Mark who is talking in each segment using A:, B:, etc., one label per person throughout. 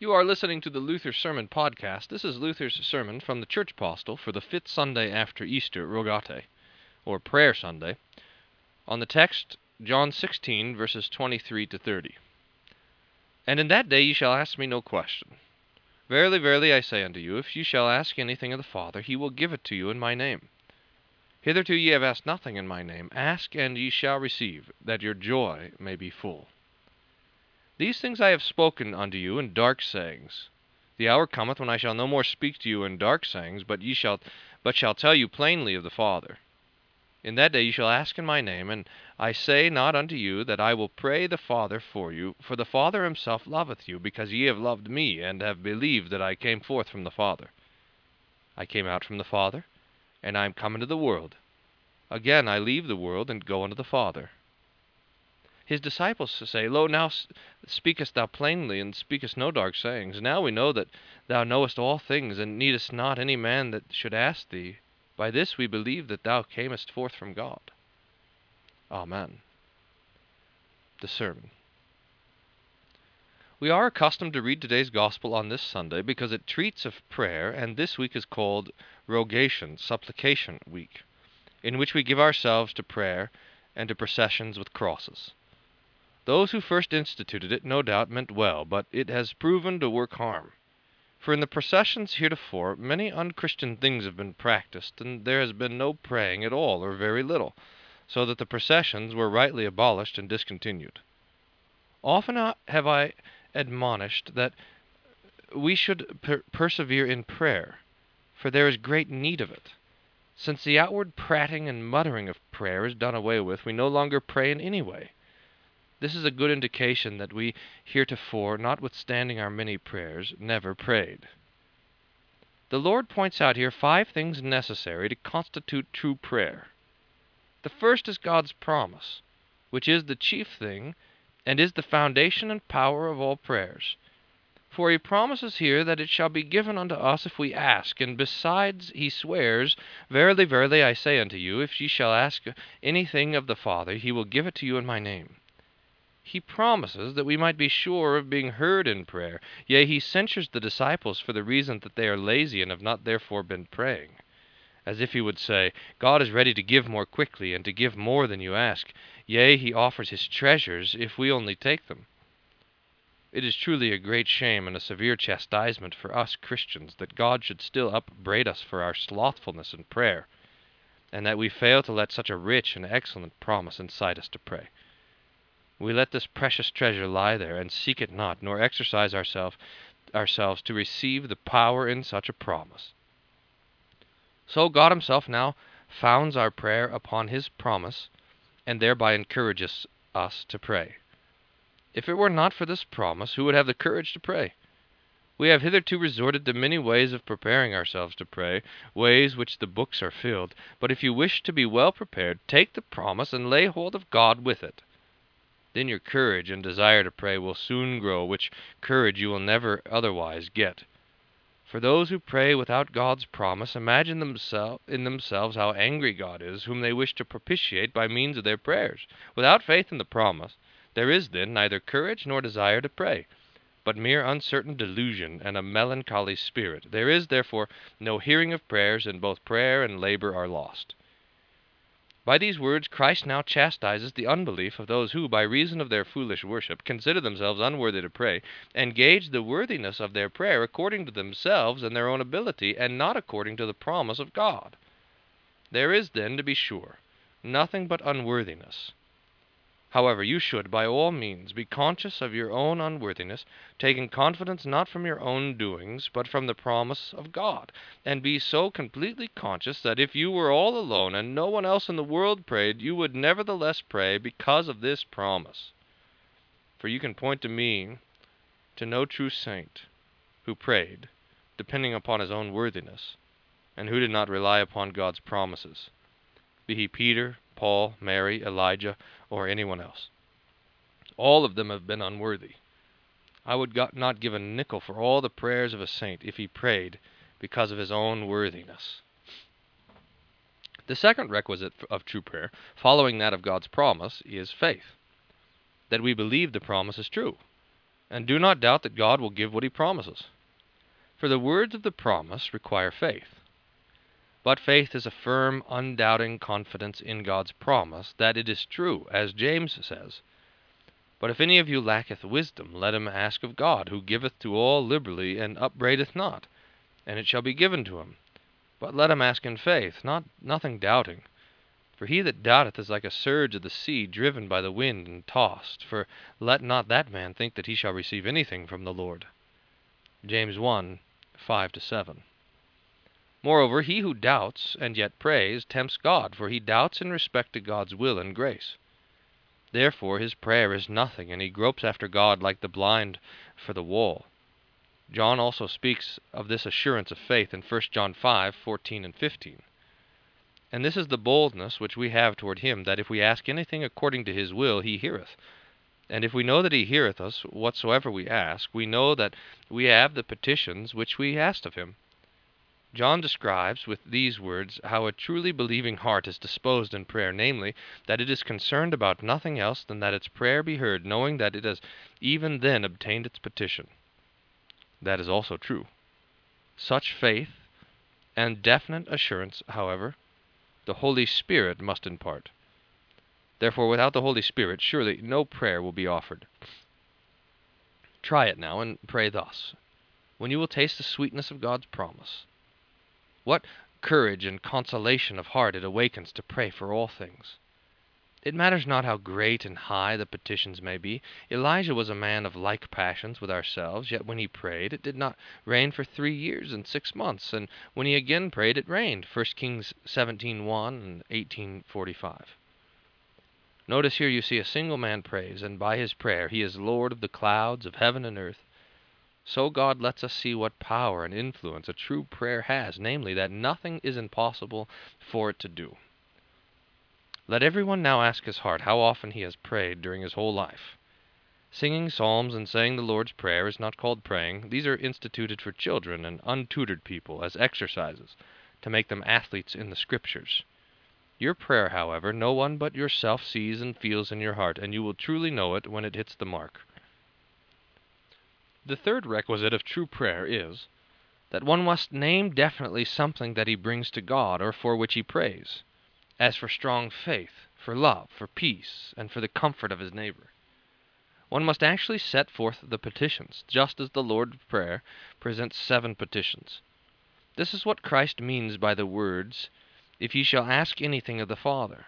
A: You are listening to the Luther Sermon Podcast. This is Luther's sermon from the Church Postil for the fifth Sunday after Easter, Rogate, or Prayer Sunday, on the text John 16, verses 23 to 30. And in that day ye shall ask me no question. Verily, verily, I say unto you, if ye shall ask anything of the Father, he will give it to you in my name. Hitherto ye have asked nothing in my name. Ask, and ye shall receive, that your joy may be full. These things I have spoken unto you in dark sayings. The hour cometh when I shall no more speak to you in dark sayings, but ye shall but shall tell you plainly of the Father. In that day ye shall ask in my name, and I say not unto you that I will pray the Father for you, for the Father himself loveth you, because ye have loved me, and have believed that I came forth from the Father. I came out from the Father, and I am come into the world. Again I leave the world, and go unto the Father. His disciples say, Lo, now speakest thou plainly, and speakest no dark sayings. Now we know that thou knowest all things, and needest not any man that should ask thee. By this we believe that thou camest forth from God. Amen. The Sermon. We are accustomed to read today's Gospel on this Sunday because it treats of prayer, and this week is called Rogation, Supplication Week, in which we give ourselves to prayer and to processions with crosses. Those who first instituted it no doubt meant well, but it has proven to work harm. For in the processions heretofore many unchristian things have been practiced, and there has been no praying at all, or very little, so that the processions were rightly abolished and discontinued. Often have I admonished that we should per persevere in prayer, for there is great need of it. Since the outward prating and muttering of prayer is done away with, we no longer pray in any way. This is a good indication that we heretofore, notwithstanding our many prayers, never prayed. The Lord points out here five things necessary to constitute true prayer. The first is God's promise, which is the chief thing and is the foundation and power of all prayers. For he promises here that it shall be given unto us if we ask, and besides he swears, Verily, verily, I say unto you, if ye shall ask anything of the Father, he will give it to you in my name. He promises that we might be sure of being heard in prayer. Yea, he censures the disciples for the reason that they are lazy and have not therefore been praying. As if he would say, God is ready to give more quickly and to give more than you ask. Yea, he offers his treasures if we only take them. It is truly a great shame and a severe chastisement for us Christians that God should still upbraid us for our slothfulness in prayer, and that we fail to let such a rich and excellent promise incite us to pray we let this precious treasure lie there, and seek it not, nor exercise ourself, ourselves to receive the power in such a promise. So God Himself now founds our prayer upon His promise, and thereby encourages us to pray. If it were not for this promise, who would have the courage to pray? We have hitherto resorted to many ways of preparing ourselves to pray, ways which the books are filled. But if you wish to be well prepared, take the promise and lay hold of God with it. Then your courage and desire to pray will soon grow, which courage you will never otherwise get. For those who pray without God's promise imagine themsel- in themselves how angry God is, whom they wish to propitiate by means of their prayers. Without faith in the promise, there is then neither courage nor desire to pray, but mere uncertain delusion and a melancholy spirit. There is, therefore, no hearing of prayers, and both prayer and labor are lost. By these words Christ now chastises the unbelief of those who, by reason of their foolish worship, consider themselves unworthy to pray, and gauge the worthiness of their prayer according to themselves and their own ability, and not according to the promise of God. There is, then, to be sure, nothing but unworthiness. However, you should, by all means, be conscious of your own unworthiness, taking confidence not from your own doings, but from the promise of God, and be so completely conscious that if you were all alone and no one else in the world prayed, you would nevertheless pray because of this promise. For you can point to me to no true saint who prayed, depending upon his own worthiness, and who did not rely upon God's promises, be he Peter, Paul, Mary, Elijah, or anyone else. All of them have been unworthy. I would not give a nickel for all the prayers of a saint if he prayed because of his own worthiness. The second requisite of true prayer, following that of God's promise, is faith. That we believe the promise is true, and do not doubt that God will give what he promises. For the words of the promise require faith. But faith is a firm, undoubting confidence in God's promise that it is true, as James says. But if any of you lacketh wisdom, let him ask of God, who giveth to all liberally, and upbraideth not, and it shall be given to him. But let him ask in faith, not nothing doubting. For he that doubteth is like a surge of the sea, driven by the wind and tossed. For let not that man think that he shall receive anything from the Lord. James 1 5 7. Moreover, he who doubts and yet prays tempts God, for he doubts in respect to God's will and grace. Therefore his prayer is nothing, and he gropes after God like the blind for the wall. John also speaks of this assurance of faith in 1 John 5 14 and 15. And this is the boldness which we have toward him, that if we ask anything according to his will, he heareth. And if we know that he heareth us whatsoever we ask, we know that we have the petitions which we asked of him. John describes with these words how a truly believing heart is disposed in prayer, namely, that it is concerned about nothing else than that its prayer be heard, knowing that it has even then obtained its petition. That is also true. Such faith and definite assurance, however, the Holy Spirit must impart. Therefore, without the Holy Spirit, surely no prayer will be offered. Try it now and pray thus, when you will taste the sweetness of God's promise. What courage and consolation of heart it awakens to pray for all things. It matters not how great and high the petitions may be. Elijah was a man of like passions with ourselves, yet when he prayed, it did not rain for three years and six months, and when he again prayed, it rained. 1 Kings 17.1 and 18.45. Notice here you see a single man prays, and by his prayer he is Lord of the clouds of heaven and earth. So God lets us see what power and influence a true prayer has, namely, that nothing is impossible for it to do. Let everyone now ask his heart how often he has prayed during his whole life. Singing psalms and saying the Lord's Prayer is not called praying. These are instituted for children and untutored people as exercises, to make them athletes in the Scriptures. Your prayer, however, no one but yourself sees and feels in your heart, and you will truly know it when it hits the mark. The third requisite of true prayer is that one must name definitely something that he brings to God or for which he prays as for strong faith, for love, for peace, and for the comfort of his neighbor. One must actually set forth the petitions, just as the Lord's Prayer presents seven petitions. This is what Christ means by the words, If ye shall ask anything of the Father.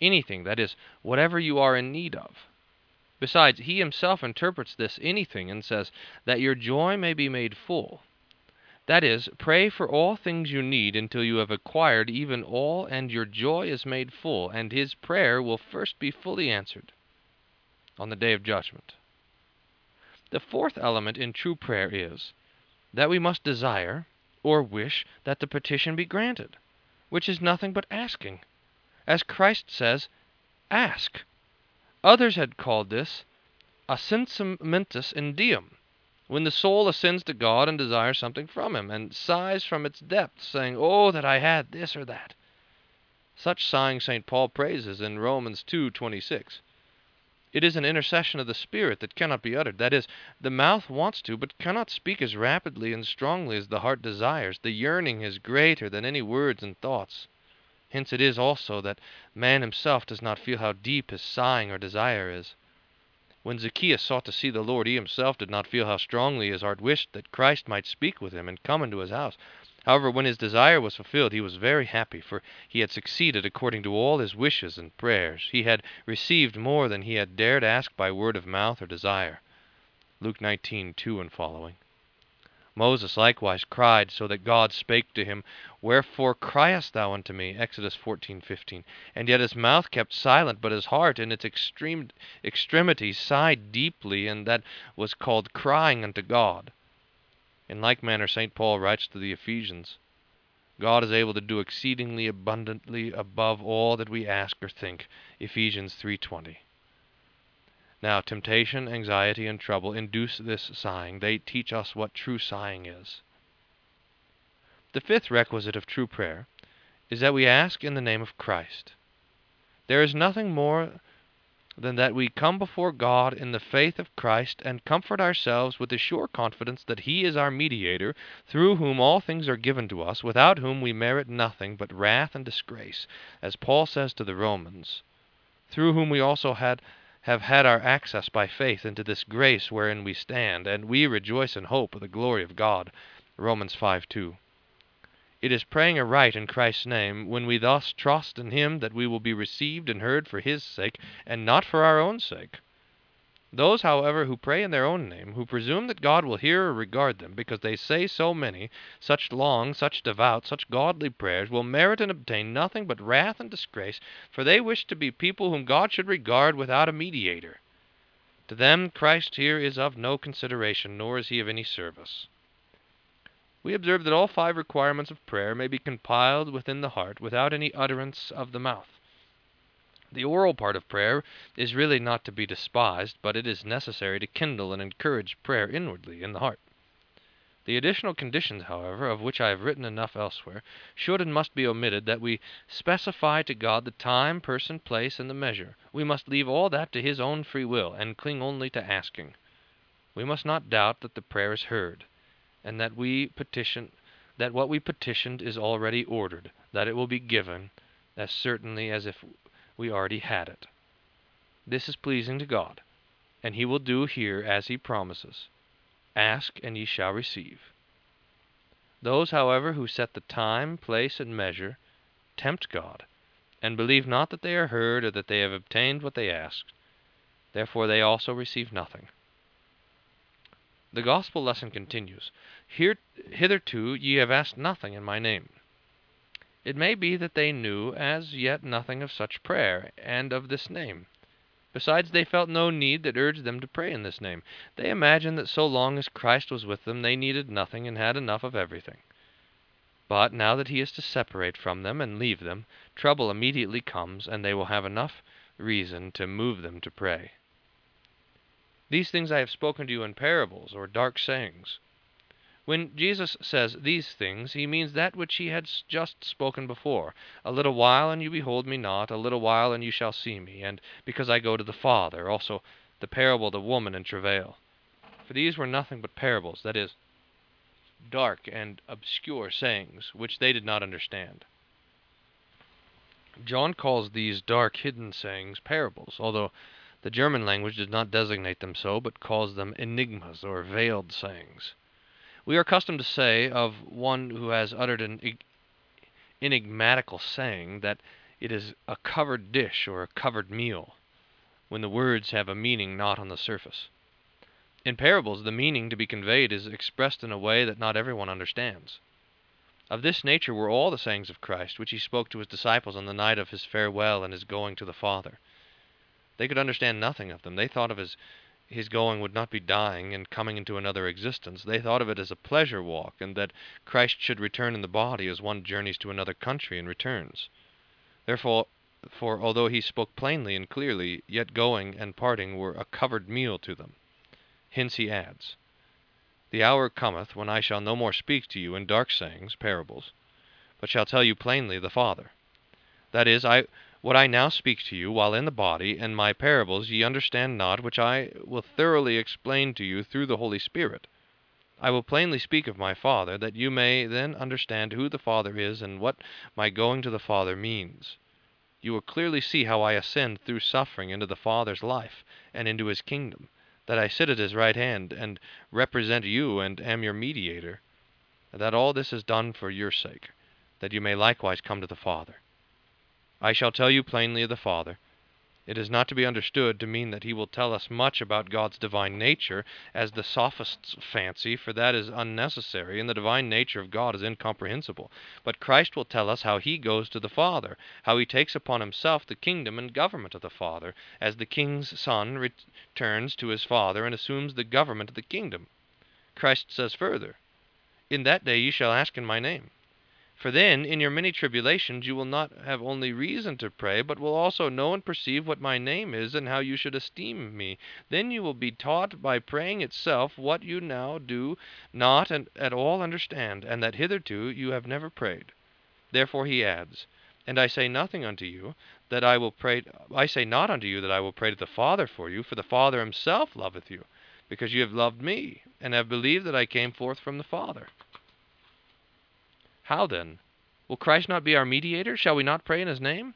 A: Anything, that is, whatever you are in need of. Besides, he himself interprets this anything and says, That your joy may be made full. That is, pray for all things you need until you have acquired even all and your joy is made full, and his prayer will first be fully answered on the day of judgment. The fourth element in true prayer is that we must desire or wish that the petition be granted, which is nothing but asking. As Christ says, ask. Others had called this ascensum mentis in Deum, when the soul ascends to God and desires something from Him, and sighs from its depths, saying, Oh, that I had this or that. Such sighing St. Paul praises in Romans 2.26. It is an intercession of the Spirit that cannot be uttered. That is, the mouth wants to, but cannot speak as rapidly and strongly as the heart desires. The yearning is greater than any words and thoughts. Hence it is also that man himself does not feel how deep his sighing or desire is. When Zacchaeus sought to see the Lord, he himself did not feel how strongly his heart wished that Christ might speak with him and come into his house. However, when his desire was fulfilled, he was very happy, for he had succeeded according to all his wishes and prayers. He had received more than he had dared ask by word of mouth or desire. Luke 19:2 and following. Moses likewise cried, so that God spake to him, Wherefore criest thou unto me? Exodus 14:15. And yet his mouth kept silent, but his heart in its extreme extremity sighed deeply, and that was called crying unto God. In like manner St. Paul writes to the Ephesians, God is able to do exceedingly abundantly above all that we ask or think. Ephesians 3:20. Now, temptation, anxiety, and trouble induce this sighing. They teach us what true sighing is. The fifth requisite of true prayer is that we ask in the name of Christ. There is nothing more than that we come before God in the faith of Christ and comfort ourselves with the sure confidence that He is our mediator, through whom all things are given to us, without whom we merit nothing but wrath and disgrace, as Paul says to the Romans, through whom we also had have had our access by faith into this grace wherein we stand, and we rejoice in hope of the glory of God. Romans 5 2. It is praying aright in Christ's name when we thus trust in Him that we will be received and heard for His sake, and not for our own sake. Those, however, who pray in their own name, who presume that God will hear or regard them, because they say so many, such long, such devout, such godly prayers, will merit and obtain nothing but wrath and disgrace, for they wish to be people whom God should regard without a mediator. To them Christ here is of no consideration, nor is he of any service we observe that all five requirements of prayer may be compiled within the heart without any utterance of the mouth. The oral part of prayer is really not to be despised, but it is necessary to kindle and encourage prayer inwardly in the heart. The additional conditions, however, of which I have written enough elsewhere, should and must be omitted that we specify to God the time, person, place, and the measure. We must leave all that to His own free will, and cling only to asking. We must not doubt that the prayer is heard and that we petition that what we petitioned is already ordered, that it will be given as certainly as if we already had it. This is pleasing to God, and he will do here as he promises. Ask, and ye shall receive. Those, however, who set the time, place, and measure, tempt God, and believe not that they are heard or that they have obtained what they asked. Therefore they also receive nothing. The gospel lesson continues Hitherto ye have asked nothing in my name. It may be that they knew as yet nothing of such prayer, and of this name. Besides, they felt no need that urged them to pray in this name. They imagined that so long as Christ was with them, they needed nothing and had enough of everything. But now that he is to separate from them and leave them, trouble immediately comes, and they will have enough reason to move them to pray. These things I have spoken to you in parables or dark sayings. When Jesus says these things, he means that which he had just spoken before A little while, and you behold me not, a little while, and you shall see me, and because I go to the Father, also the parable of the woman in travail. For these were nothing but parables, that is, dark and obscure sayings, which they did not understand. John calls these dark hidden sayings parables, although the German language does not designate them so, but calls them enigmas or veiled sayings. We are accustomed to say of one who has uttered an enigmatical saying that it is a covered dish or a covered meal, when the words have a meaning not on the surface. In parables, the meaning to be conveyed is expressed in a way that not everyone understands. Of this nature were all the sayings of Christ, which he spoke to his disciples on the night of his farewell and his going to the Father. They could understand nothing of them. They thought of his his going would not be dying and coming into another existence. They thought of it as a pleasure walk, and that Christ should return in the body as one journeys to another country and returns. Therefore, for although he spoke plainly and clearly, yet going and parting were a covered meal to them. Hence he adds, The hour cometh when I shall no more speak to you in dark sayings, parables, but shall tell you plainly the Father. That is, I what I now speak to you while in the body, and my parables ye understand not, which I will thoroughly explain to you through the Holy Spirit. I will plainly speak of my Father, that you may then understand who the Father is and what my going to the Father means. You will clearly see how I ascend through suffering into the Father's life and into his kingdom, that I sit at his right hand and represent you and am your mediator, that all this is done for your sake, that you may likewise come to the Father. I shall tell you plainly of the Father. It is not to be understood to mean that he will tell us much about God's divine nature, as the sophists fancy, for that is unnecessary, and the divine nature of God is incomprehensible. But Christ will tell us how he goes to the Father, how he takes upon himself the kingdom and government of the Father, as the king's son returns to his Father and assumes the government of the kingdom. Christ says further, In that day ye shall ask in my name. For then, in your many tribulations, you will not have only reason to pray, but will also know and perceive what my name is, and how you should esteem me. Then you will be taught by praying itself what you now do not at all understand, and that hitherto you have never prayed. Therefore he adds, And I say nothing unto you that I will pray I say not unto you that I will pray to the Father for you, for the Father himself loveth you, because you have loved me, and have believed that I came forth from the Father. How then? Will Christ not be our mediator? Shall we not pray in his name?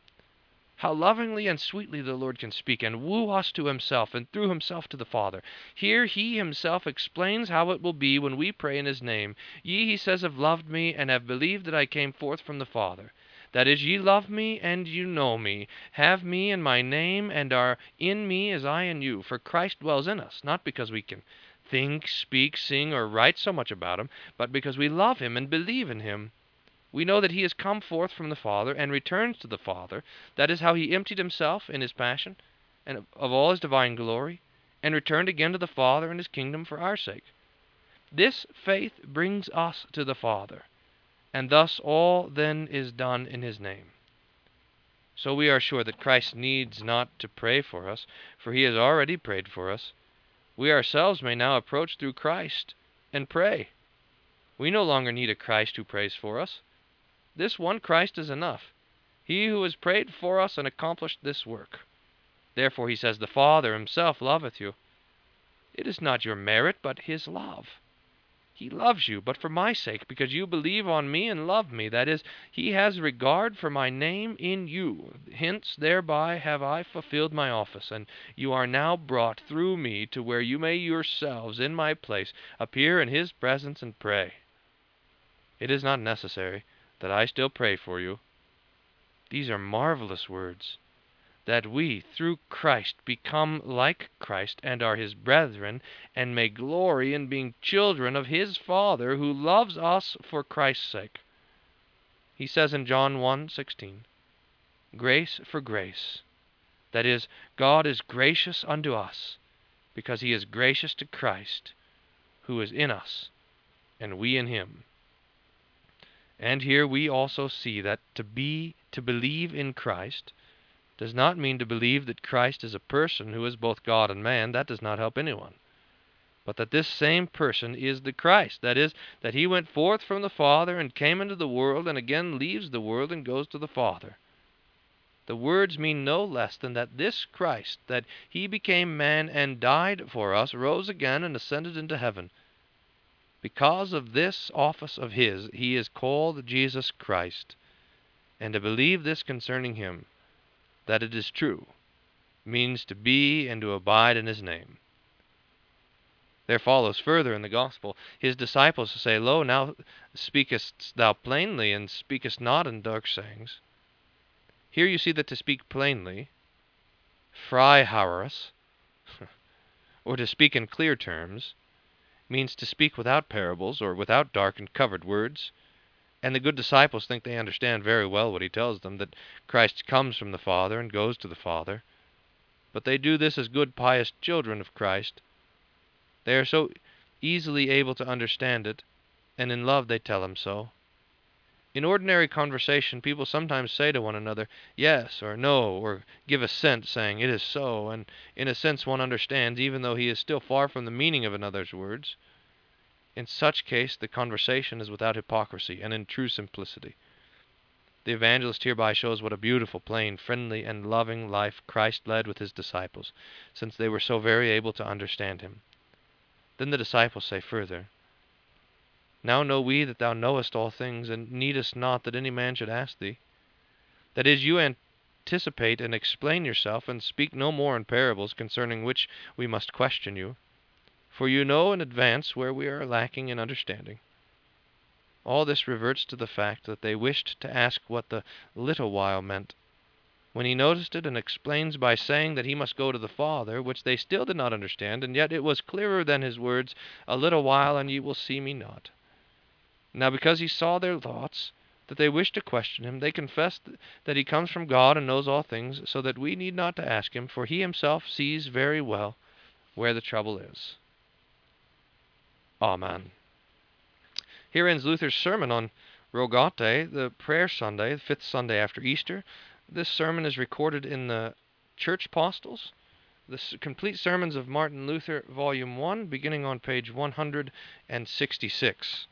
A: How lovingly and sweetly the Lord can speak and woo us to himself and through himself to the Father. Here he himself explains how it will be when we pray in his name. Ye, he says, have loved me and have believed that I came forth from the Father. That is, ye love me and you know me, have me in my name, and are in me as I in you. For Christ dwells in us, not because we can think, speak, sing, or write so much about him, but because we love him and believe in him. We know that he has come forth from the Father and returns to the Father. That is how he emptied himself in his passion and of all his divine glory, and returned again to the Father and his kingdom for our sake. This faith brings us to the Father, and thus all then is done in his name. So we are sure that Christ needs not to pray for us, for he has already prayed for us. We ourselves may now approach through Christ and pray. We no longer need a Christ who prays for us. This one Christ is enough. He who has prayed for us and accomplished this work. Therefore he says, The Father himself loveth you. It is not your merit, but his love. He loves you, but for my sake, because you believe on me and love me. That is, he has regard for my name in you. Hence, thereby have I fulfilled my office, and you are now brought through me to where you may yourselves, in my place, appear in his presence and pray. It is not necessary that I still pray for you. These are marvelous words. That we, through Christ, become like Christ and are his brethren, and may glory in being children of his Father who loves us for Christ's sake. He says in John 1:16, Grace for grace. That is, God is gracious unto us, because he is gracious to Christ, who is in us, and we in him. And here we also see that to be to believe in Christ does not mean to believe that Christ is a person who is both God and man. That does not help anyone. But that this same person is the Christ. That is, that he went forth from the Father and came into the world and again leaves the world and goes to the Father. The words mean no less than that this Christ, that he became man and died for us, rose again and ascended into heaven because of this office of his, he is called Jesus Christ. And to believe this concerning him, that it is true, means to be and to abide in his name. There follows further in the gospel his disciples to say, Lo, now speakest thou plainly, and speakest not in dark sayings. Here you see that to speak plainly, frei heraus, or to speak in clear terms, means to speak without parables or without dark and covered words. And the good disciples think they understand very well what he tells them that Christ comes from the Father and goes to the Father. But they do this as good, pious children of Christ. They are so easily able to understand it, and in love they tell him so. In ordinary conversation, people sometimes say to one another, yes or no, or give assent, saying, it is so, and in a sense one understands, even though he is still far from the meaning of another's words. In such case, the conversation is without hypocrisy and in true simplicity. The evangelist hereby shows what a beautiful, plain, friendly, and loving life Christ led with his disciples, since they were so very able to understand him. Then the disciples say further, now know we that thou knowest all things, and needest not that any man should ask thee. That is, you anticipate and explain yourself, and speak no more in parables concerning which we must question you. For you know in advance where we are lacking in understanding. All this reverts to the fact that they wished to ask what the little while meant, when he noticed it and explains by saying that he must go to the Father, which they still did not understand, and yet it was clearer than his words, A little while, and ye will see me not. Now, because he saw their thoughts, that they wished to question him, they confessed that he comes from God and knows all things, so that we need not to ask him, for he himself sees very well where the trouble is. Amen. Here ends Luther's sermon on Rogate, the prayer Sunday, the fifth Sunday after Easter. This sermon is recorded in the Church Postils, the complete sermons of Martin Luther, Volume 1, beginning on page 166.